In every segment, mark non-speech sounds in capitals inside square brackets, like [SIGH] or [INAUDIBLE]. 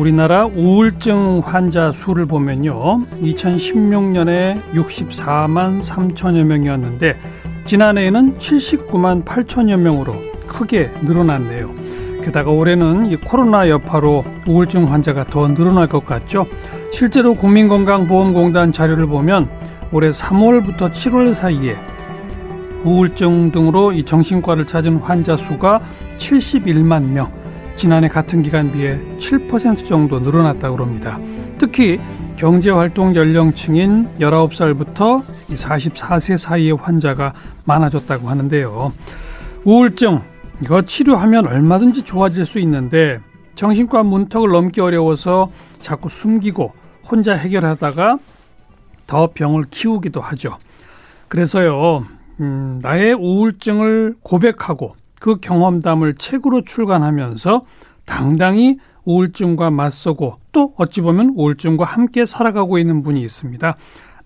우리나라 우울증 환자 수를 보면요 2016년에 64만 3천여 명이었는데 지난해에는 79만 8천여 명으로 크게 늘어났네요. 게다가 올해는 이 코로나 여파로 우울증 환자가 더 늘어날 것 같죠. 실제로 국민건강보험공단 자료를 보면 올해 3월부터 7월 사이에 우울증 등으로 이 정신과를 찾은 환자 수가 71만 명, 지난해 같은 기간 비해 7% 정도 늘어났다고 합니다. 특히 경제활동 연령층인 19살부터 44세 사이의 환자가 많아졌다고 하는데요. 우울증, 이거 치료하면 얼마든지 좋아질 수 있는데 정신과 문턱을 넘기 어려워서 자꾸 숨기고 혼자 해결하다가 더 병을 키우기도 하죠. 그래서요, 음, 나의 우울증을 고백하고 그 경험담을 책으로 출간하면서 당당히 우울증과 맞서고 또 어찌 보면 우울증과 함께 살아가고 있는 분이 있습니다.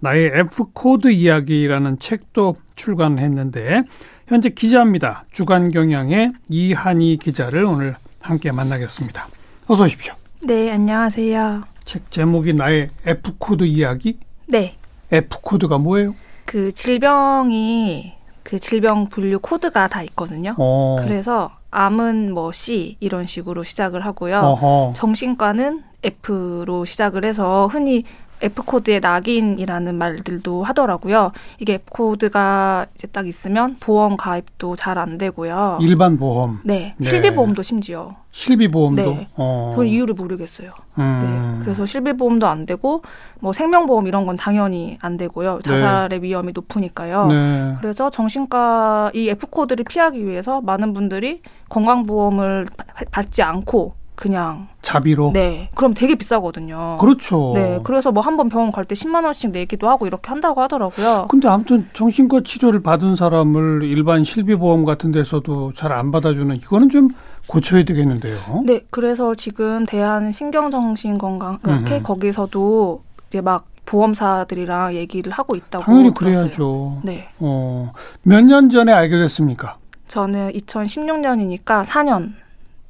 나의 F코드 이야기라는 책도 출간했는데 현재 기자입니다. 주간 경향의 이한희 기자를 오늘 함께 만나겠습니다. 어서 오십시오. 네, 안녕하세요. 책 제목이 나의 F코드 이야기? 네. F코드가 뭐예요? 그 질병이 그 질병 분류 코드가 다 있거든요. 어. 그래서 암은 뭐 C 이런 식으로 시작을 하고요. 어허. 정신과는 F로 시작을 해서 흔히 F코드의 낙인이라는 말들도 하더라고요. 이게 F코드가 이제 딱 있으면 보험 가입도 잘 안 되고요. 일반 보험. 네. 네. 실비보험도 심지어. 실비보험도. 네. 어. 전 이유를 모르겠어요. 음. 네. 그래서 실비보험도 안 되고 뭐 생명보험 이런 건 당연히 안 되고요. 자살의 위험이 높으니까요. 네. 그래서 정신과 이 F 코드를 피하기 위해서 많은 분들이 건강보험을 바- 받지 않고 그냥 자비로. 네 그럼 되게 비싸거든요. 그렇죠. 네 그래서 뭐 한 번 병원 갈 때 10만 원씩 내기도 하고 이렇게 한다고 하더라고요. 근데 아무튼 정신과 치료를 받은 사람을 일반 실비보험 같은 데서도 잘 안 받아주는 이거는 좀 고쳐야 되겠는데요. 네 그래서 지금 대한 신경정신건강 학회 음흠. 거기서도 이제 막 보험사들이랑 얘기를 하고 있다고 당연히 들었어요. 그래야죠. 네 어, 몇 년 전에 알게 됐습니까? 저는 2016년이니까 4년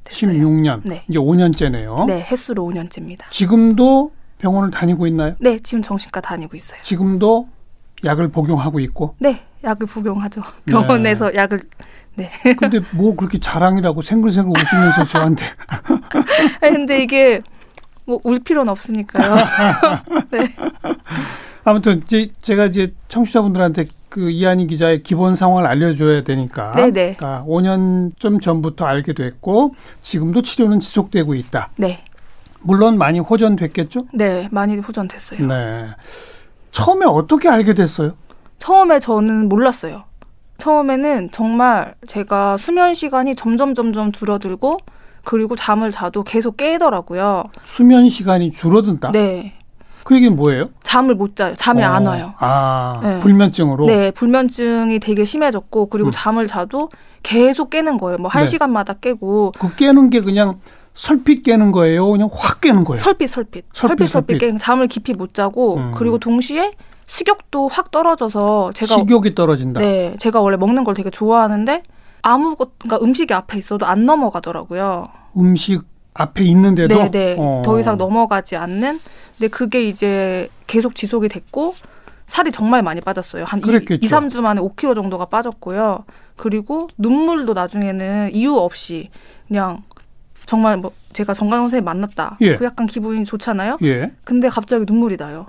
됐어요. 16년. 네. 이제 5년째네요. 네 횟수로 5년째입니다. 지금도 병원을 다니고 있나요? 네 지금 정신과 다니고 있어요. 지금도 약을 복용하고 있고. 네, 약을 복용하죠. 네. 병원에서 약을 네. 근데 뭐 그렇게 자랑이라고 생글생글 웃으면서 [LAUGHS] 저한테 아니, 근데 이게 뭐 울 필요는 없으니까요. [LAUGHS] 네. 아무튼 이제 제가 이제 청취자분들한테 그 이한희 기자의 기본 상황을 알려줘야 되니까. 네네. 그러니까 5년 좀 전부터 알게 됐고 지금도 치료는 지속되고 있다. 네. 물론 많이 호전됐겠죠. 네, 많이 호전됐어요. 네. 처음에 어떻게 알게 됐어요? 처음에 저는 몰랐어요. 처음에는 정말 제가 수면 시간이 점점 점점 줄어들고 그리고 잠을 자도 계속 깨더라고요. 수면 시간이 줄어든다. 네. 그 얘기는 뭐예요? 잠을 못 자요. 잠이 어, 안 와요. 아, 네. 불면증으로. 네, 불면증이 되게 심해졌고 그리고 음. 잠을 자도 계속 깨는 거예요. 뭐 한 네. 시간마다 깨고 그 깨는 게 그냥 설핏 깨는 거예요. 그냥 확 깨는 거예요. 설빛 설빛 설빛, 설빛 설빛 설빛. 깨 잠을 깊이 못 자고 음. 그리고 동시에 식욕도 확 떨어져서 제가 식욕이 떨어진다. 네 제가 원래 먹는 걸 되게 좋아하는데 아무것 그러니까 음식이 앞에 있어도 안 넘어가더라고요. 음식 앞에 있는데도 네네 어. 더 이상 넘어가지 않는. 근데 그게 이제 계속 지속이 됐고 살이 정말 많이 빠졌어요. 한 그랬겠죠. 2, 3주 만에 5kg 정도가 빠졌고요. 그리고 눈물도 나중에는 이유 없이 그냥 정말 뭐 제가 정강 선생님 만났다. 예. 그 약간 기분이 좋잖아요. 예. 근데 갑자기 눈물이 나요.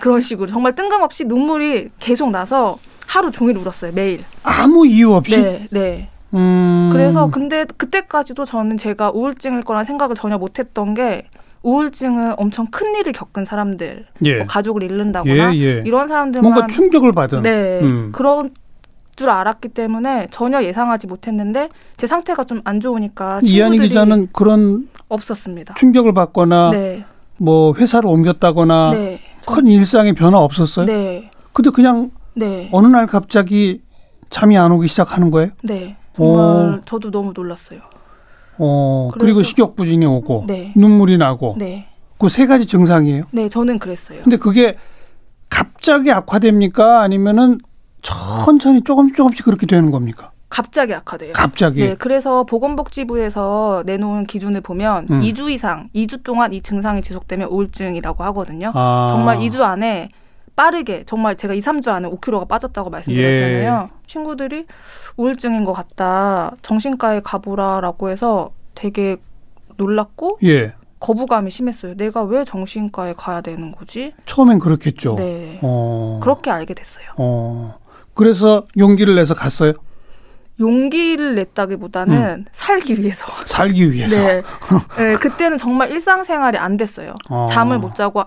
그런 식으로 정말 뜬금없이 눈물이 계속 나서 하루 종일 울었어요 매일. 아무 이유 없이. 네, 네. 음. 그래서 근데 그때까지도 저는 제가 우울증일 거란 생각을 전혀 못했던 게 우울증은 엄청 큰 일을 겪은 사람들, 예. 뭐 가족을 잃는다거나 예, 예. 이런 사람들만 뭔가 충격을 받은. 네 음. 그런 줄 알았기 때문에 전혀 예상하지 못했는데 제 상태가 좀 안 좋으니까 이한희 기자는 그런 없었습니다. 충격을 받거나 네, 뭐 회사를 옮겼다거나 네, 큰 일상의 변화 없었어요? 네. 근데 그냥 네. 어느 날 갑자기 잠이 안 오기 시작하는 거예요? 네. 정말 오. 저도 너무 놀랐어요. 어, 그리고 식욕 부진이 오고 네. 눈물이 나고 네. 그 세 가지 증상이에요. 네, 저는 그랬어요. 근데 그게 갑자기 악화됩니까? 아니면은 천천히 조금 조금씩 그렇게 되는 겁니까? 갑자기 악화돼요. 갑자기. 네, 그래서 보건복지부에서 내놓은 기준을 보면 음. 2주 이상, 2주 동안 이 증상이 지속되면 우울증이라고 하거든요. 아. 정말 2주 안에 빠르게 정말 제가 2, 3주 안에 5kg가 빠졌다고 말씀드렸잖아요. 예. 친구들이 우울증인 것 같다. 정신과에 가보라라고 해서 되게 놀랐고 예. 거부감이 심했어요. 내가 왜 정신과에 가야 되는 거지? 처음엔 그렇겠죠. 네. 어. 그렇게 알게 됐어요. 어. 그래서 용기를 내서 갔어요. 용기를 냈다기보다는 살기 위해서. 살기 음. 위해서. 네. [LAUGHS] 네, 그때는 정말 일상생활이 안 됐어요. 어. 잠을 못 자고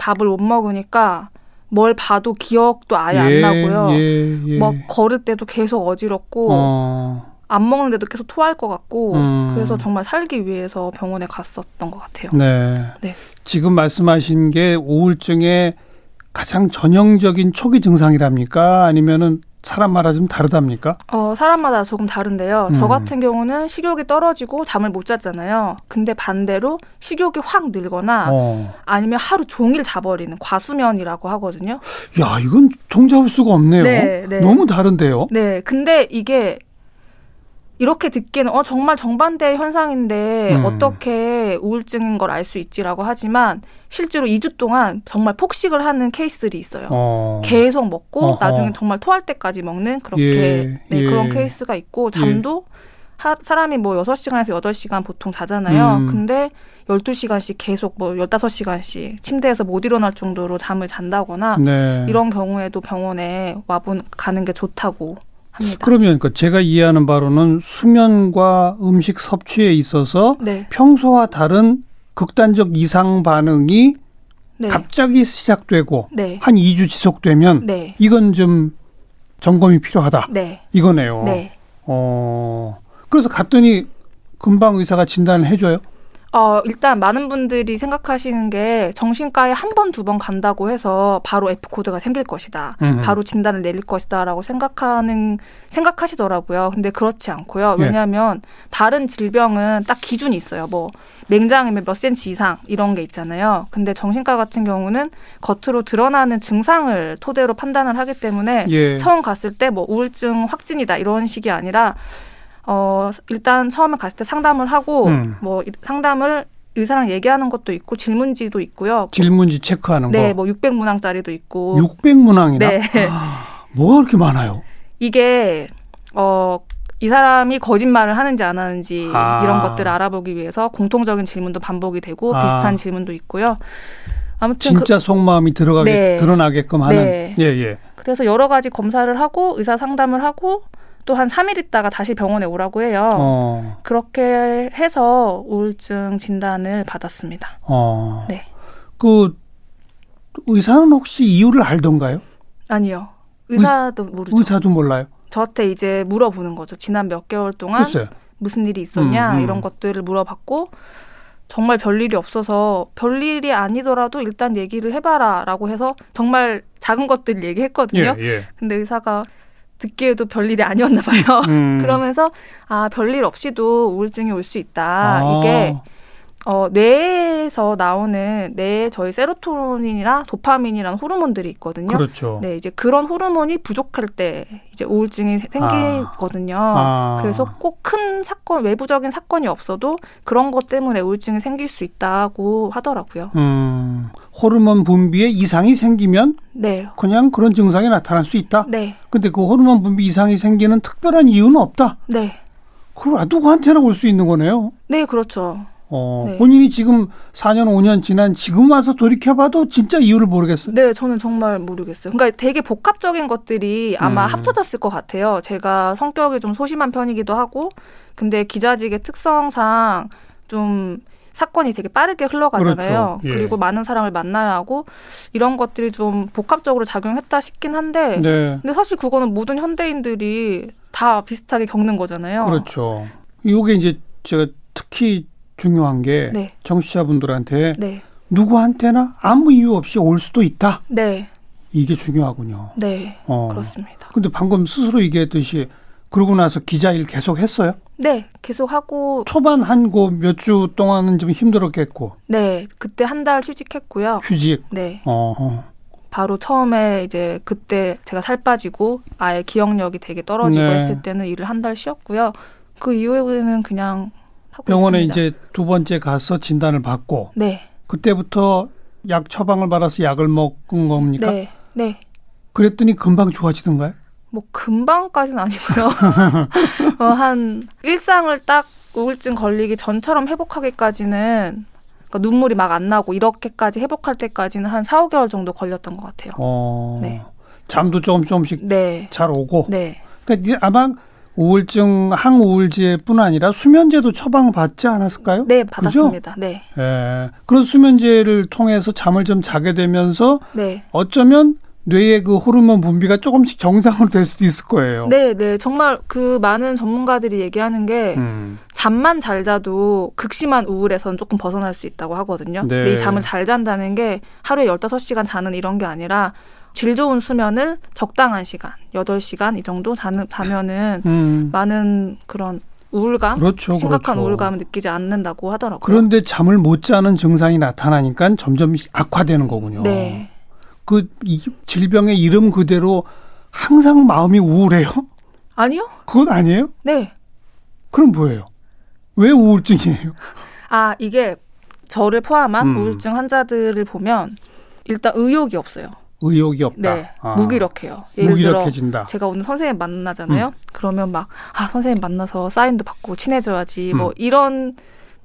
밥을 못 먹으니까 뭘 봐도 기억도 아예 안 예, 나고요. 예, 예. 막 걸을 때도 계속 어지럽고 어. 안 먹는데도 계속 토할 것 같고 음. 그래서 정말 살기 위해서 병원에 갔었던 것 같아요. 네. 네. 지금 말씀하신 게 우울증의 가장 전형적인 초기 증상이랍니까? 아니면은 사람 마다 좀 다르답니까? 어, 사람마다 조금 다른데요. 저 음. 같은 경우는 식욕이 떨어지고 잠을 못 잤잖아요. 근데 반대로 식욕이 확 늘거나 어. 아니면 하루 종일 자버리는 과수면이라고 하거든요. 야, 이건 종잡을 수가 없네요. 네, 네. 너무 다른데요. 네, 근데 이게 이렇게 듣기에는 어 정말 정반대의 현상인데 음. 어떻게 우울증인 걸 알 수 있지라고 하지만 실제로 2주 동안 정말 폭식을 하는 케이스들이 있어요. 어. 계속 먹고 어허. 나중에 정말 토할 때까지 먹는 그렇게 예, 네, 예. 그런 케이스가 있고 잠도 하, 사람이 뭐 6시간에서 8시간 보통 자잖아요. 음. 근데 12시간씩 계속 뭐 15시간씩 침대에서 못 일어날 정도로 잠을 잔다거나 네. 이런 경우에도 병원에 와본 가는 게 좋다고 합니다. 그러면 그 제가 이해하는 바로는 수면과 음식 섭취에 있어서 네. 평소와 다른 극단적 이상 반응이 네. 갑자기 시작되고 네. 한 2주 지속되면 네. 이건 좀 점검이 필요하다. 네. 이거네요. 네. 어. 그래서 갔더니 금방 의사가 진단을 해줘요. 어, 일단 많은 분들이 생각하시는 게 정신과에 한 번, 두 번 간다고 해서 바로 F코드가 생길 것이다. 음흠. 바로 진단을 내릴 것이다. 라고 생각하는, 생각하시더라고요. 근데 그렇지 않고요. 예. 왜냐하면 다른 질병은 딱 기준이 있어요. 뭐, 맹장이면 몇 센치 이상 이런 게 있잖아요. 근데 정신과 같은 경우는 겉으로 드러나는 증상을 토대로 판단을 하기 때문에 예. 처음 갔을 때 뭐 우울증 확진이다 이런 식이 아니라 어 일단 처음에 갔을 때 상담을 하고 음. 뭐 이- 상담을 의사랑 얘기하는 것도 있고 질문지도 있고요. 질문지 체크하는 네, 거. 뭐 600문항짜리도 있고. 600문항이나? 네. 뭐가 그렇게 많아요? 이게 어 이 사람이 거짓말을 하는지 안 하는지 아. 이런 것들을 알아보기 위해서 공통적인 질문도 반복이 되고 아. 비슷한 질문도 있고요. 아무튼 그, 진짜 속마음이 들어가게 네. 드러나게끔 하는 네. 예, 예. 그래서 여러 가지 검사를 하고 의사 상담을 하고 또한 3일 있다가 다시 병원에 오라고 해요. 어. 그렇게 해서 우울증 진단을 받았습니다. 어. 네. 그 의사는 혹시 이유를 알던가요? 아니요. 의사도 모르죠. 의사도 몰라요. 저한테 이제 물어보는 거죠. 지난 몇 개월 동안 글쎄요. 무슨 일이 있었냐 음, 음. 이런 것들을 물어봤고 정말 별일이 없어서 별일이 아니더라도 일단 얘기를 해봐라라고 해서 정말 작은 것들 얘기했거든요. 예, 예. 근데 의사가 듣기에도 별일이 아니었나 봐요. 음. [LAUGHS] 그러면서 아 별일 없이도 우울증이 올 수 있다. 아. 이게 어, 뇌에서 나오는 뇌에 저희 세로토닌이나 도파민이라는 호르몬들이 있거든요. 그렇죠. 네, 이제 그런 호르몬이 부족할 때 이제 우울증이 세- 생기거든요. 아. 그래서 꼭 큰 사건, 외부적인 사건이 없어도 그런 것 때문에 우울증이 생길 수 있다고 하더라고요. 음, 호르몬 분비에 이상이 생기면 네, 그냥 그런 증상이 나타날 수 있다. 네, 근데 그 호르몬 분비 이상이 생기는 특별한 이유는 없다. 네, 그럼 누구한테나 올 수 있는 거네요. 네, 그렇죠. 어, 네. 본인이 지금 4년, 5년 지난 지금 와서 돌이켜봐도 진짜 이유를 모르겠어요. 네, 저는 정말 모르겠어요. 그러니까 되게 복합적인 것들이 아마 음. 합쳐졌을 것 같아요. 제가 성격이 좀 소심한 편이기도 하고, 근데 기자직의 특성상 좀 사건이 되게 빠르게 흘러가잖아요. 그렇죠. 예. 그리고 많은 사람을 만나야 하고 이런 것들이 좀 복합적으로 작용했다 싶긴 한데, 네. 근데 사실 그거는 모든 현대인들이 다 비슷하게 겪는 거잖아요. 그렇죠. 요게 이제 제가 특히 중요한 게 네, 정치자분들한테 네, 누구한테나 아무 이유 없이 올 수도 있다. 네, 이게 중요하군요. 네, 어. 그렇습니다. 근데 방금 스스로 얘기했듯이 그러고 나서 기자 일 계속 했어요? 네, 계속 하고 초반 한 고 몇 주 동안은 좀 힘들었겠고 네, 그때 한 달 휴직했고요. 휴직. 네, 어. 어. 바로 처음에 이제 그때 제가 살 빠지고 아예 기억력이 되게 떨어지고 네. 했을 때는 일을 한 달 쉬었고요. 그 이후에는 그냥 병원에 있습니다. 이제 두 번째 가서 진단을 받고 네, 그때부터 약 처방을 받아서 약을 먹은 겁니까? 네, 네. 그랬더니 금방 좋아지던가요? 뭐 금방까지는 아니고요. [LAUGHS] 어, 한 일상을 딱 우울증 걸리기 전처럼 회복하기까지는 그러니까 눈물이 막 안 나고 이렇게까지 회복할 때까지는 한 4, 5개월 정도 걸렸던 것 같아요. 어. 네. 잠도 조금 조금씩 네. 잘 오고. 네. 그러니까 아마 우울증 항우울제뿐 아니라 수면제도 처방 받지 않았을까요? 네, 받았습니다. 네. 예. 그런 수면제를 통해서 잠을 좀 자게 되면서 네. 어쩌면 뇌의 그 호르몬 분비가 조금씩 정상으로 될 수도 있을 거예요. 네, 네. 정말 그 많은 전문가들이 얘기하는 게 음. 잠만 잘 자도 극심한 우울에선 조금 벗어날 수 있다고 하거든요. 네. 근데 이 잠을 잘 잔다는 게 하루에 15시간 자는 이런 게 아니라 질 좋은 수면을 적당한 시간, 8시간 이 정도 자는, 자면은 음. 많은 그런 우울감, 그렇죠. 심각한 그렇죠. 우울감을 느끼지 않는다고 하더라고요. 그런데 잠을 못 자는 증상이 나타나니까 점점 악화되는 거군요. 네. 그 이 질병의 이름 그대로 항상 마음이 우울해요? 아니요? 그건 아니에요? 네. 그럼 뭐예요? 왜 우울증이에요? [LAUGHS] 아, 이게 저를 포함한 음. 우울증 환자들을 보면 일단 의욕이 없어요. 의욕이 없다. 네. 아. 무기력해요. 예를 들어 무기력해진다. 제가 오늘 선생님 만나잖아요. 그러면 막, 아, 선생님 만나서 사인도 받고 친해져야지. 음. 뭐 이런,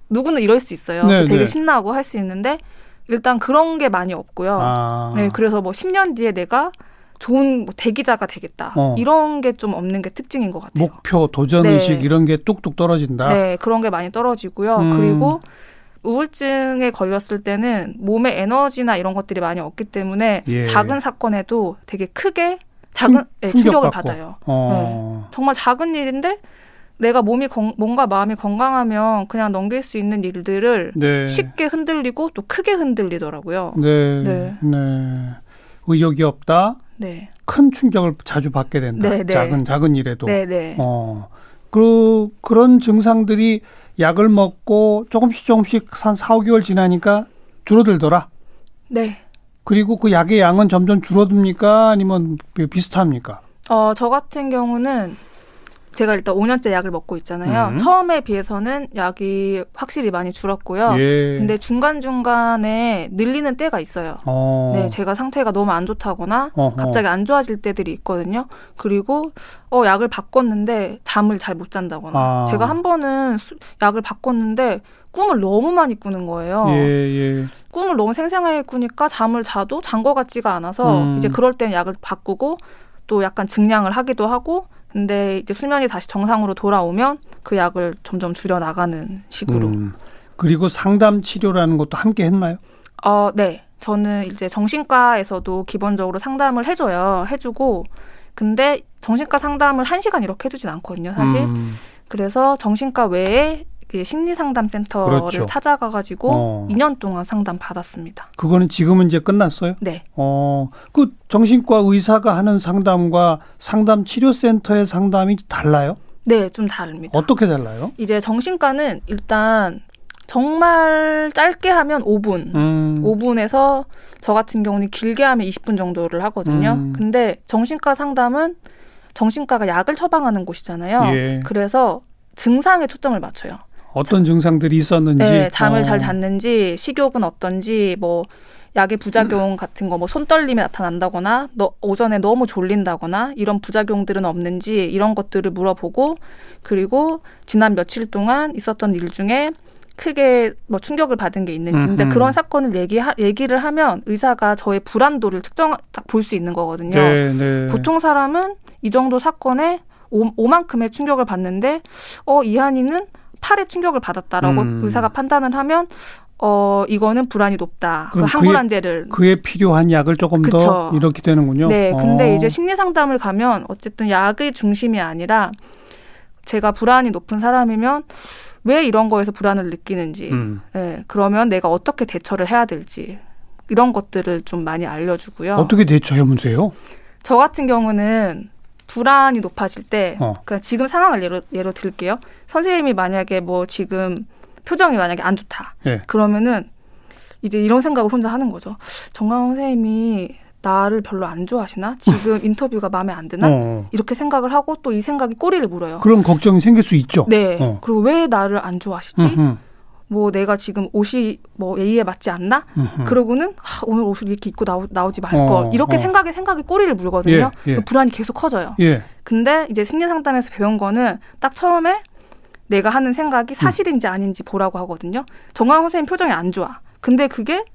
누구는 이럴 수 있어요. 네, 되게 네. 신나고 할 수 있는데, 일단 그런 게 많이 없고요. 아. 네, 그래서 뭐 10년 뒤에 내가 좋은 뭐 대기자가 되겠다. 어. 이런 게 좀 없는 게 특징인 것 같아요. 목표, 도전 네. 의식 이런 게 뚝뚝 떨어진다. 네, 그런 게 많이 떨어지고요. 음. 그리고 우울증에 걸렸을 때는 몸에 에너지나 이런 것들이 많이 없기 때문에 예. 작은 사건에도 되게 크게 작은 충- 네, 충격을 충격받고. 받아요. 어. 정말 작은 일인데 내가 몸이 건, 몸과 마음이 건강하면 그냥 넘길 수 있는 일들을 네. 쉽게 흔들리고 또 크게 흔들리더라고요. 네. 네. 네. 의욕이 없다. 네, 큰 충격을 자주 받게 된다. 네, 네. 작은 작은 일에도. 네, 네, 어. 그 그런 증상들이 약을 먹고 조금씩 조금씩 한 4, 5개월 지나니까 줄어들더라. 네. 그리고 그 약의 양은 점점 줄어듭니까? 아니면 비- 비슷합니까? 어, 저 같은 경우는 제가 일단 5년째 약을 먹고 있잖아요. 음. 처음에 비해서는 약이 확실히 많이 줄었고요. 예. 근데 중간중간에 늘리는 때가 있어요. 어. 네, 제가 상태가 너무 안 좋다거나 어허. 갑자기 안 좋아질 때들이 있거든요. 그리고 어 약을 바꿨는데 잠을 잘 못 잔다거나. 아. 제가 한 번은 수- 약을 바꿨는데 꿈을 너무 많이 꾸는 거예요. 예, 예. 꿈을 너무 생생하게 꾸니까 잠을 자도 잔것 같지가 않아서 음. 이제 그럴 때는 약을 바꾸고 또 약간 증량을 하기도 하고 근데 이제 수면이 다시 정상으로 돌아오면 그 약을 점점 줄여 나가는 식으로. 음. 그리고 상담 치료라는 것도 함께 했나요? 어, 네. 저는 이제 정신과에서도 기본적으로 상담을 해줘요. 해주고. 근데 정신과 상담을 한 시간 이렇게 해주진 않거든요, 사실. 음. 그래서 정신과 외에 그 심리상담센터를 그렇죠. 찾아가가지고 어. 2년 동안 상담 받았습니다. 그거는 지금은 이제 끝났어요? 네. 어, 그 정신과 의사가 하는 상담과 상담 치료센터의 상담이 달라요? 네, 좀 다릅니다. 어떻게 달라요? 이제 정신과는 일단 정말 짧게 하면 5분. 음. 5분에서 저 같은 경우는 길게 하면 20분 정도를 하거든요. 음. 근데 정신과 상담은 정신과가 약을 처방하는 곳이잖아요. 예. 그래서 증상에 초점을 맞춰요. 어떤 증상들이 있었는지. 네, 잠을 어. 잘 잤는지, 식욕은 어떤지, 뭐 약의 부작용 [CLEARS THROAT] 같은 거, 뭐 손떨림이 나타난다거나, 너, 오전에 너무 졸린다거나 이런 부작용들은 없는지 이런 것들을 물어보고, 그리고 지난 며칠 동안 있었던 일 중에 크게 뭐 충격을 받은 게 있는지, 근데. 그런 사건을 얘기 얘기를 하면 의사가 저의 불안도를 측정 딱 볼 수 있는 거거든요. 네, 네. 보통 사람은 이 정도 사건에 오, 오만큼의 충격을 받는데 어 이한이는 팔에 충격을 받았다라고 음. 의사가 판단을 하면 어 이거는 불안이 높다. 그 항불안제를 그에 필요한 약을 조금 더 그쵸. 이렇게 되는군요. 네. 근데 어. 이제 심리 상담을 가면 어쨌든 약의 중심이 아니라 제가 불안이 높은 사람이면 왜 이런 거에서 불안을 느끼는지, 음. 네, 그러면 내가 어떻게 대처를 해야 될지, 이런 것들을 좀 많이 알려주고요. 어떻게 대처해 보세요? 저 같은 경우는 불안이 높아질 때, 어. 그러니까 지금 상황을 예로, 예로 들게요. 선생님이 만약에 뭐 지금 표정이 만약에 안 좋다. 예. 그러면은 이제 이런 생각을 혼자 하는 거죠. 정강 선생님이 나를 별로 안 좋아하시나? 지금 [LAUGHS] 인터뷰가 마음에 안 드나? 어. 이렇게 생각을 하고 또 이 생각이 꼬리를 물어요. 그런 걱정이 생길 수 있죠. 네. 어. 그리고 왜 나를 안 좋아하시지? 음흠, 뭐 내가 지금 옷이 뭐 예의에 맞지 않나? 음흠. 그러고는 아, 오늘 옷을 이렇게 입고 나오, 나오지 말 어, 걸. 이렇게 어. 생각에 생각이 꼬리를 물거든요. 예, 예. 그 불안이 계속 커져요. 예. 근데 이제 심리 상담에서 배운 거는 딱 처음에 내가 하는 생각이 사실인지 아닌지 보라고 하거든요. 정강 선생님 표정이 안 좋아. 근데 그게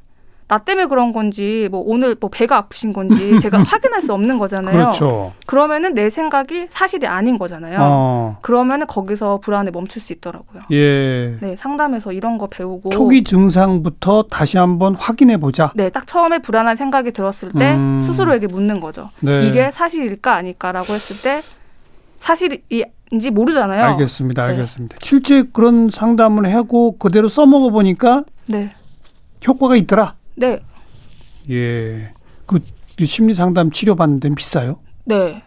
나 때문에 그런 건지 뭐 오늘 뭐 배가 아프신 건지 [LAUGHS] 제가 확인할 수 없는 거잖아요. 그렇죠. 그러면은 내 생각이 사실이 아닌 거잖아요. 어. 그러면은 거기서 불안에 멈출 수 있더라고요. 예. 네, 상담에서 이런 거 배우고 초기 증상부터 다시 한번 확인해 보자. 네, 딱 처음에 불안한 생각이 들었을 때 음. 스스로에게 묻는 거죠. 네. 이게 사실일까 아닐까라고 했을 때 사실인지 모르잖아요. 알겠습니다. 네. 알겠습니다. 실제 그런 상담을 하고 그대로 써먹어 보니까 네, 효과가 있더라. 네, 예. 그, 그 심리 상담 치료 받는 데는 비싸요? 네.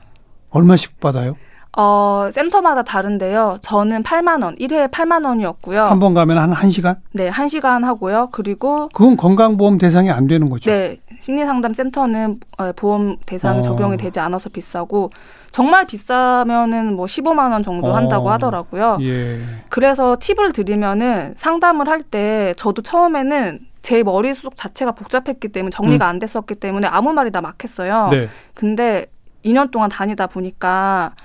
얼마씩 받아요? 어, 센터마다 다른데요. 저는 8만 원, 1회에 8만 원이었고요. 한 번 가면 한 1시간? 네, 1시간 하고요. 그리고 그건 건강보험 대상이 안 되는 거죠. 네, 심리상담 센터는 어, 보험 대상에 어. 적용이 되지 않아서 비싸고 정말 비싸면은 뭐 15만 원 정도 어. 한다고 하더라고요. 예. 그래서 팁을 드리면은 상담을 할 때 저도 처음에는 제 머릿속 자체가 복잡했기 때문에 정리가 안 됐었기 때문에 아무 말이 다막 했어요. 음. 네. 근데 2년 동안 다니다 보니까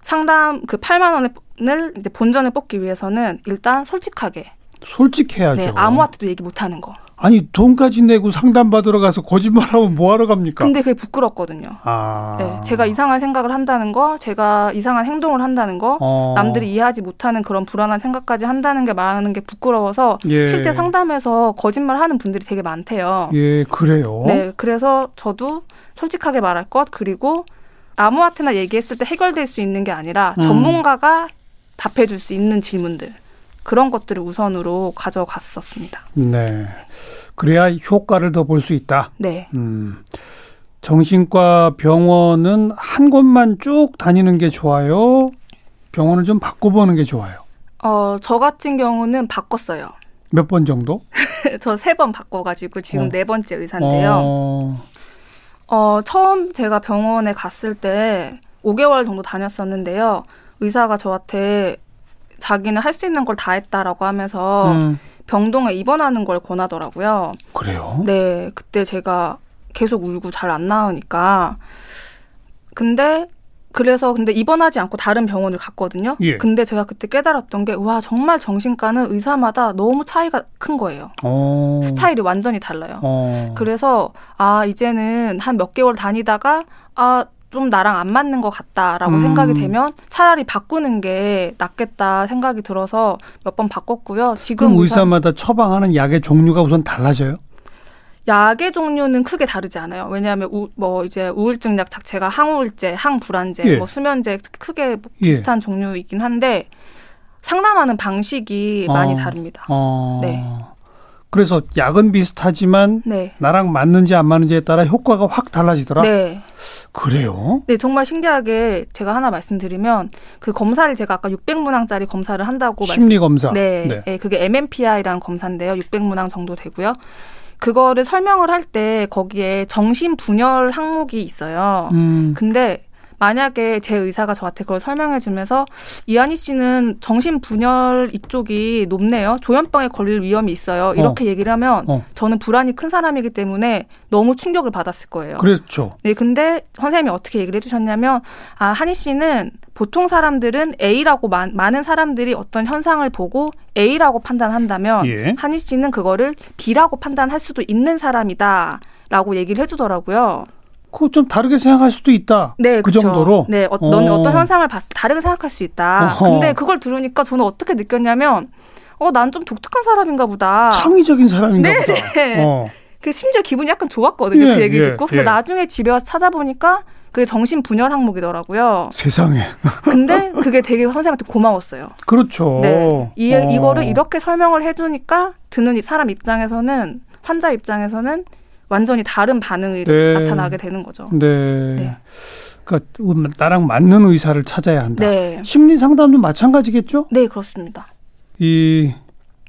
상담 그 8만 원을 이제 본전을 뽑기 위해서는 일단 솔직하게 솔직해야죠. 네, 아무한테도 얘기 못 하는 거. 아니, 돈까지 내고 상담 받으러 가서 거짓말하면 뭐 하러 갑니까? 근데 그게 부끄럽거든요. 아. 네, 제가 이상한 생각을 한다는 거, 제가 이상한 행동을 한다는 거, 어. 남들이 이해하지 못하는 그런 불안한 생각까지 한다는 게 말하는 게 부끄러워서 예. 실제 상담에서 거짓말하는 분들이 되게 많대요. 예, 그래요. 네, 그래서 저도 솔직하게 말할 것 그리고 아무한테나 얘기했을 때 해결될 수 있는 게 아니라 음. 전문가가 답해줄 수 있는 질문들 그런 것들을 우선으로 가져갔었습니다. 네. 그래야 효과를 더 볼 수 있다. 네, 음. 정신과 병원은 한 곳만 쭉 다니는 게 좋아요. 병원을 좀 바꿔보는 게 좋아요. 어, 저 같은 경우는 바꿨어요. 몇 번 정도? [LAUGHS] 저 세 번 바꿔가지고 지금 어. 네 번째 의사인데요. 어, 어, 처음 제가 병원에 갔을 때 5개월 정도 다녔었는데요. 의사가 저한테 자기는 할 수 있는 걸 다 했다라고 하면서 음, 병동에 입원하는 걸 권하더라고요. 그래요? 네, 그때 제가 계속 울고 잘 안 나으니까. 근데 그래서 근데 입원하지 않고 다른 병원을 갔거든요. 예. 근데 제가 그때 깨달았던 게 와 정말 정신과는 의사마다 너무 차이가 큰 거예요. 어, 스타일이 완전히 달라요. 어, 그래서 아 이제는 한 몇 개월 다니다가 아 좀 나랑 안 맞는 것 같다라고 음. 생각이 되면 차라리 바꾸는 게 낫겠다 생각이 들어서 몇 번 바꿨고요. 지금 의사마다 처방하는 약의 종류가 우선 달라져요? 약의 종류는 크게 다르지 않아요. 왜냐하면 우, 뭐 이제 우울증 약 자체가 항우울제, 항불안제, 예. 뭐 수면제 크게 뭐 예. 비슷한 종류이긴 한데 상담하는 방식이 많이 어. 다릅니다. 어, 네. 그래서 약은 비슷하지만 네. 나랑 맞는지 안 맞는지에 따라 효과가 확 달라지더라? 네. 그래요? 네, 정말 신기하게 제가 하나 말씀드리면 그 검사를 제가 아까 600문항짜리 검사를 한다고 말씀 심리검사. 네, 네. 그게 MMPI라는 검사인데요. 600문항 정도 되고요. 그거를 설명을 할 때 거기에 정신 분열 항목이 있어요. 음, 근데 만약에 제 의사가 저한테 그걸 설명해 주면서 이한희 씨는 정신 분열 이쪽이 높네요. 조현병에 걸릴 위험이 있어요. 이렇게 얘기를 하면 어. 저는 불안이 큰 사람이기 때문에 너무 충격을 받았을 거예요. 그랬죠. 네, 근데 선생님이 어떻게 얘기를 해주셨냐면, 아, 한희 씨는 보통 사람들은 A라고 많, 많은 사람들이 어떤 현상을 보고 A라고 판단한다면, 예. 한희 씨는 그거를 B라고 판단할 수도 있는 사람이다. 라고 얘기를 해주더라고요. 그거 좀 다르게 생각할 수도 있다. 네, 그 그쵸. 정도로? 네, 어, 어. 너는 어떤 현상을 때 다르게 생각할 수 있다. 어허. 근데 그걸 들으니까 저는 어떻게 느꼈냐면, 어, 난 좀 독특한 사람인가 보다. 창의적인 사람인가 네, 보다. 네. [LAUGHS] 어. 그 심지어 기분이 약간 좋았거든요. 예, 그 얘기 예, 듣고. 근데 예. 나중에 집에 와서 찾아보니까 그게 정신 분열 항목이더라고요. 세상에. 근데 [LAUGHS] 그게 되게 선생님한테 고마웠어요. 그렇죠. 네. 이, 어. 이거를 이렇게 설명을 해주니까 듣는 이 사람 입장에서는, 환자 입장에서는 완전히 다른 반응이 네. 나타나게 되는 거죠. 네. 네. 그러니까 나랑 맞는 의사를 찾아야 한다. 네. 심리 상담도 마찬가지겠죠? 네, 그렇습니다. 이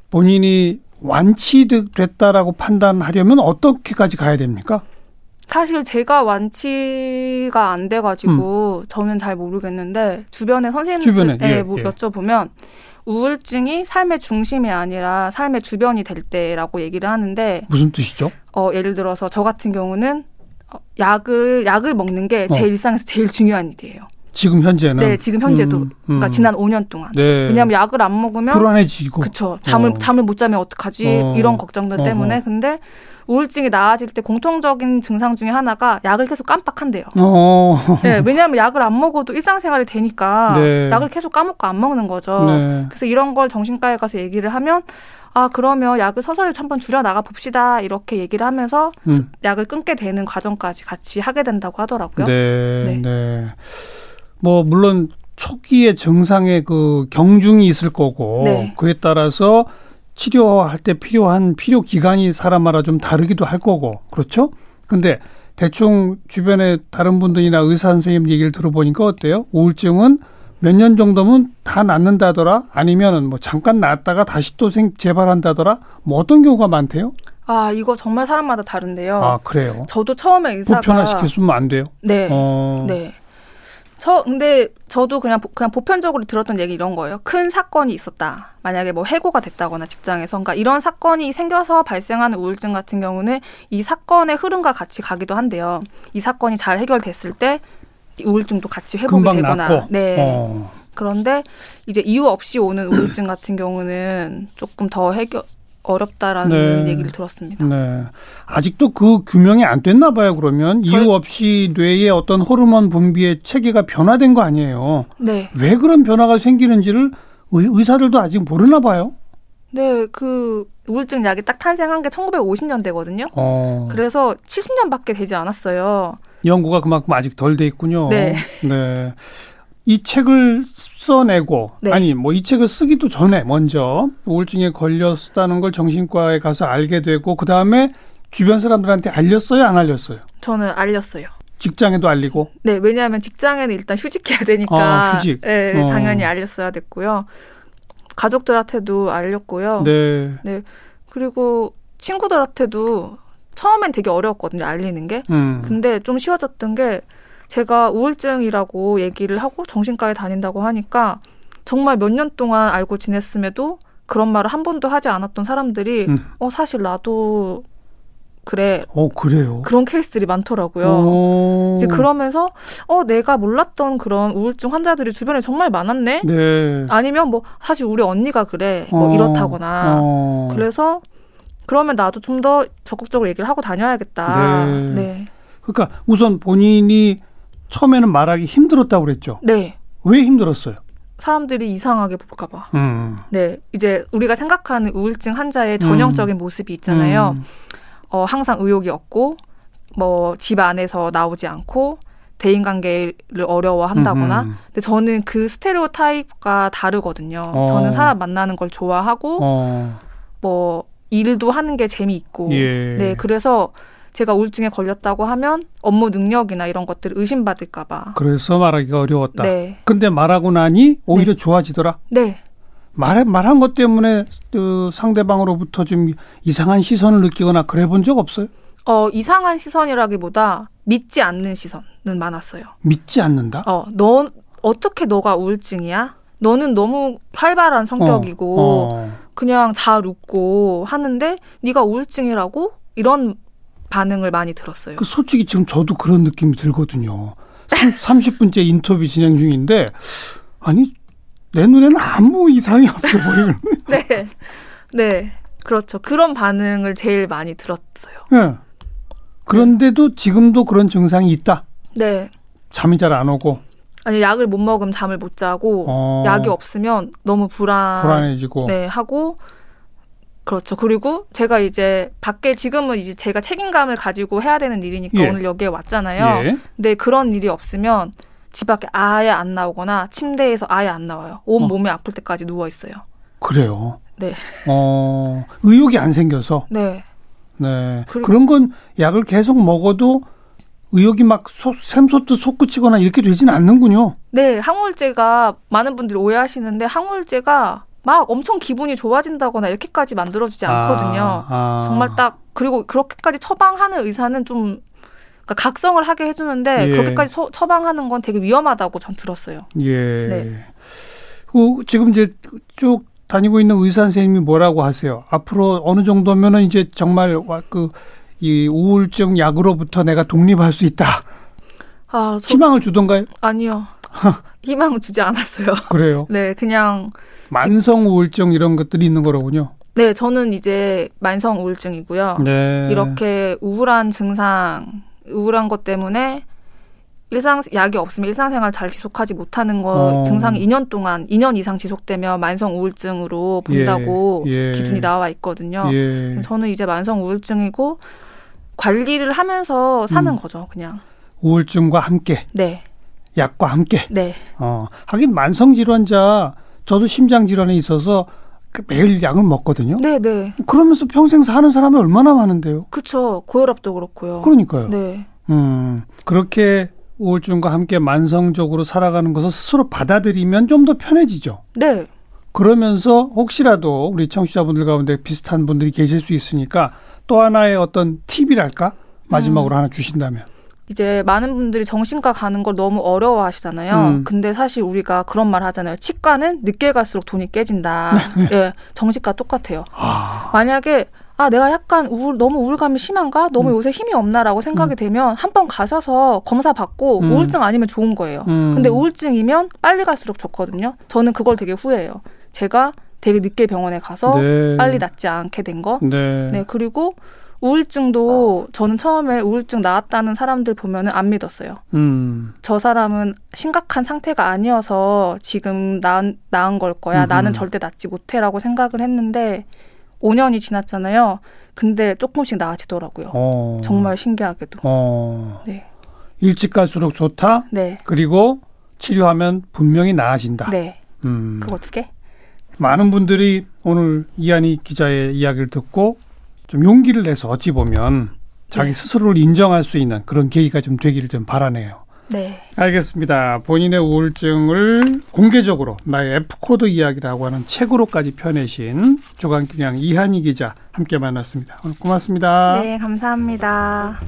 본인이 완치됐다라고 판단하려면 어떻게까지 가야 됩니까? 사실 제가 완치가 안 돼가지고 저는 잘 모르겠는데 주변에 선생님들에 음. 주변에, 예, 뭐 예. 여쭤보면 우울증이 삶의 중심이 아니라 삶의 주변이 될 때라고 얘기를 하는데 무슨 뜻이죠? 어, 예를 들어서 저 같은 경우는 어, 약을 약을 먹는 게제 어. 일상에서 제일 중요한 일이에요. 지금 현재는 네, 지금 현재도 음, 그러니까 음. 지난 5년 동안. 네. 왜냐하면 약을 안 먹으면 불안해지고 그쵸 잠을 어. 잠을 못 자면 어떡하지 어. 이런 걱정들. 때문에 근데 우울증이 나아질 때 공통적인 증상 중에 하나가 약을 계속 깜빡한대요. 어. 네, 왜냐하면 약을 안 먹어도 일상생활이 되니까 네. 약을 계속 까먹고 안 먹는 거죠. 네. 그래서 이런 걸 정신과에 가서 얘기를 하면 아 그러면 약을 서서히 한번 줄여 나가 봅시다 이렇게 얘기를 하면서 음. 약을 끊게 되는 과정까지 같이 하게 된다고 하더라고요. 네, 네. 네. 뭐 물론 초기에 증상의 그 경중이 있을 거고 네. 그에 따라서 치료할 때 필요한 필요 기간이 사람마다 좀 다르기도 할 거고 그렇죠? 근데 대충 주변에 다른 분들이나 의사 선생님 얘기를 들어보니까 어때요? 우울증은 몇 년 정도면 다 낫는다더라 아니면은 뭐 잠깐 낫다가 다시 또 생, 재발한다더라 뭐 어떤 경우가 많대요? 아 이거 정말 사람마다 다른데요. 아 그래요. 저도 처음에 의사가 보편화시켰으면 안 돼요. 네, 어. 네. 저 근데 저도 그냥 보- 그냥 보편적으로 들었던 얘기 이런 거예요. 큰 사건이 있었다. 만약에 뭐 해고가 됐다거나 직장에서 그러니까 이런 사건이 생겨서 발생하는 우울증 같은 경우는 이 사건의 흐름과 같이 가기도 한데요. 이 사건이 잘 해결됐을 때이 우울증도 같이 회복이 되거나 낫고. 네. 어. 그런데 이제 이유 없이 오는 우울증 같은 경우는 조금 더 해결 어렵다라는 네. 얘기를 들었습니다. 네. 아직도 그 규명이 안 됐나 봐요, 그러면. 저희- 이유 없이 뇌의 어떤 호르몬 분비의 체계가 변화된 거 아니에요. 네. 왜 그런 변화가 생기는지를 의, 의사들도 아직 모르나 봐요. 네, 그 우울증 약이 딱 탄생한 게 1950년대거든요. 어. 그래서 70년밖에 되지 않았어요. 연구가 그만큼 아직 덜 돼 있군요. 네. 네. 이 책을 써내고 네. 아니 뭐 이 책을 쓰기도 전에 먼저 우울증에 걸렸다는 걸 정신과에 가서 알게 되고 그 다음에 주변 사람들한테 알렸어요, 안 알렸어요? 저는 알렸어요. 직장에도 알리고. 네, 왜냐하면 직장에는 일단 휴직해야 되니까. 아, 휴직. 네, 어. 당연히 알렸어야 됐고요. 가족들한테도 알렸고요. 네. 그리고 친구들한테도 처음엔 되게 어려웠거든요, 알리는 게. 음. 근데 좀 쉬워졌던 게 제가 우울증이라고 얘기를 하고 정신과에 다닌다고 하니까 정말 몇 년 동안 알고 지냈음에도 그런 말을 한 번도 하지 않았던 사람들이 음. 어 사실 나도 그래 어 그래요. 그런 케이스들이 많더라고요. 오. 이제 그러면서 어 내가 몰랐던 그런 우울증 환자들이 주변에 정말 많았네. 네. 아니면 뭐 사실 우리 언니가 그래 뭐 어. 이렇다거나 어. 그래서 그러면 나도 좀 더 적극적으로 얘기를 하고 다녀야겠다. 네. 네. 그러니까 우선 본인이 처음에는 말하기 힘들었다고 그랬죠. 네. 왜 힘들었어요? 사람들이 이상하게 볼까봐. 음. 네. 이제 우리가 생각하는 우울증 환자의 전형적인 모습이 있잖아요. 음. 어, 항상 의욕이 없고, 뭐, 집 안에서 나오지 않고, 대인관계를 어려워한다거나. 음. 근데 저는 그 스테레오 타입과 다르거든요. 어. 저는 사람 만나는 걸 좋아하고, 어. 뭐, 일도 하는 게 재미있고. 예. 네. 그래서 제가 우울증에 걸렸다고 하면 업무 능력이나 이런 것들을 의심받을까봐. 그래서 말하기가 어려웠다. 네. 근데 말하고 나니 오히려 좋아지더라. 네. 말 말한 것 때문에 그 상대방으로부터 좀 이상한 시선을 느끼거나 그래 본 적 없어요? 어, 이상한 시선이라기보다 믿지 않는 시선은 많았어요. 믿지 않는다. 어, 너 어떻게 너가 우울증이야? 너는 너무 활발한 성격이고 어. 그냥 잘 웃고 하는데 네가 우울증이라고 이런 반응을 많이 들었어요. 그 솔직히 지금 저도 그런 느낌이 들거든요. 30, [LAUGHS] 분째 인터뷰 진행 중인데 아니 내 눈에는 아무 이상이 없어 보이는. [LAUGHS] 네, 네, 그렇죠. 그런 반응을 제일 많이 들었어요. 예. 그런데도 지금도 그런 증상이 있다. 네, 잠이 잘 안 오고 아니 약을 못 먹으면 잠을 못 자고 어, 약이 없으면 너무 불안, 불안해지고. 네 하고 그렇죠. 그리고 제가 이제 밖에 지금은 이제 제가 책임감을 가지고 해야 되는 일이니까 예. 오늘 여기에 왔잖아요. 예. 근데 그런 일이 없으면 집 밖에 아예 안 나오거나 침대에서 아예 안 나와요. 온 어. 몸이 아플 때까지 누워 있어요. 그래요. 네. 어, 의욕이 안 생겨서. 네. 네. 그런 건 약을 계속 먹어도 의욕이 막 솟- 샘솟듯 솟구치거나 이렇게 되지는 않는군요. 네, 항우울제가 많은 분들이 오해하시는데 항우울제가 막 엄청 기분이 좋아진다거나 이렇게까지 만들어주지 않거든요. 아, 아. 정말 딱 그리고 그렇게까지 처방하는 의사는 좀 그러니까 각성을 하게 해주는데 예. 그렇게까지 서- 처방하는 건 되게 위험하다고 전 들었어요. 예. 네. 그 지금 이제 쭉 다니고 있는 의사 선생님이 뭐라고 하세요? 앞으로 어느 정도면은 이제 정말 그 이 우울증 약으로부터 내가 독립할 수 있다. 아, 저, 희망을 주던가요? 아니요. [LAUGHS] 희망 주지 않았어요. [LAUGHS] 그래요. 네, 그냥 만성 우울증 이런 것들이 있는 거로군요. 네, 저는 이제 만성 우울증이고요. 네. 이렇게 우울한 증상, 우울한 것 때문에 일상 약이 없으면 일상생활 잘 지속하지 못하는 거 어. 증상이 2년 동안 2년 이상 지속되면 만성 우울증으로 본다고 예, 예. 기준이 나와 있거든요. 예. 저는 이제 만성 우울증이고 관리를 하면서 사는 음. 거죠, 그냥. 우울증과 함께 네, 약과 함께. 네, 어, 하긴 만성 질환자 저도 심장 질환에 있어서 그 매일 약을 먹거든요. 네, 네. 그러면서 평생 사는 사람이 얼마나 많은데요. 그쵸. 고혈압도 그렇고요. 그러니까요. 네, 음, 그렇게 우울증과 함께 만성적으로 살아가는 것을 스스로 받아들이면 좀 더 편해지죠. 네. 그러면서 혹시라도 우리 청취자분들 가운데 비슷한 분들이 계실 수 있으니까 또 하나의 어떤 팁이랄까? 마지막으로 하나 주신다면. 이제 많은 분들이 정신과 가는 걸 너무 어려워 하시잖아요. 음. 근데 사실 우리가 그런 말 하잖아요. 치과는 늦게 갈수록 돈이 깨진다. [LAUGHS] 예, 정신과 똑같아요. 아, 만약에 아 내가 약간 우울 너무 우울감이 심한가? 너무 음. 요새 힘이 없나라고 생각이 되면 한 번 가셔서 검사 받고 음. 우울증 아니면 좋은 거예요. 음. 근데 우울증이면 빨리 갈수록 좋거든요. 저는 그걸 되게 후회해요. 제가 되게 늦게 병원에 가서 네. 빨리 낫지 않게 된 거. 네. 네, 그리고 우울증도 저는 처음에 우울증 나았다는 사람들 보면은 안 믿었어요. 음. 저 사람은 심각한 상태가 아니어서 지금 나은, 나은 걸 거야. 음흠. 나는 절대 낫지 못해라고 생각을 했는데 5년이 지났잖아요. 근데 조금씩 나아지더라고요. 어. 정말 신기하게도. 어. 네. 일찍 갈수록 좋다. 네. 그리고 치료하면 분명히 나아진다. 네. 음. 그거 두 개? 많은 분들이 오늘 이한희 기자의 이야기를 듣고 좀 용기를 내서 어찌 보면 자기 네. 스스로를 인정할 수 있는 그런 계기가 좀 되기를 좀 바라네요. 네. 알겠습니다. 본인의 우울증을 공개적으로 나의 F코드 이야기라고 하는 책으로까지 펴내신 주간기냥 이한희 기자 함께 만났습니다. 오늘 고맙습니다. 네, 감사합니다.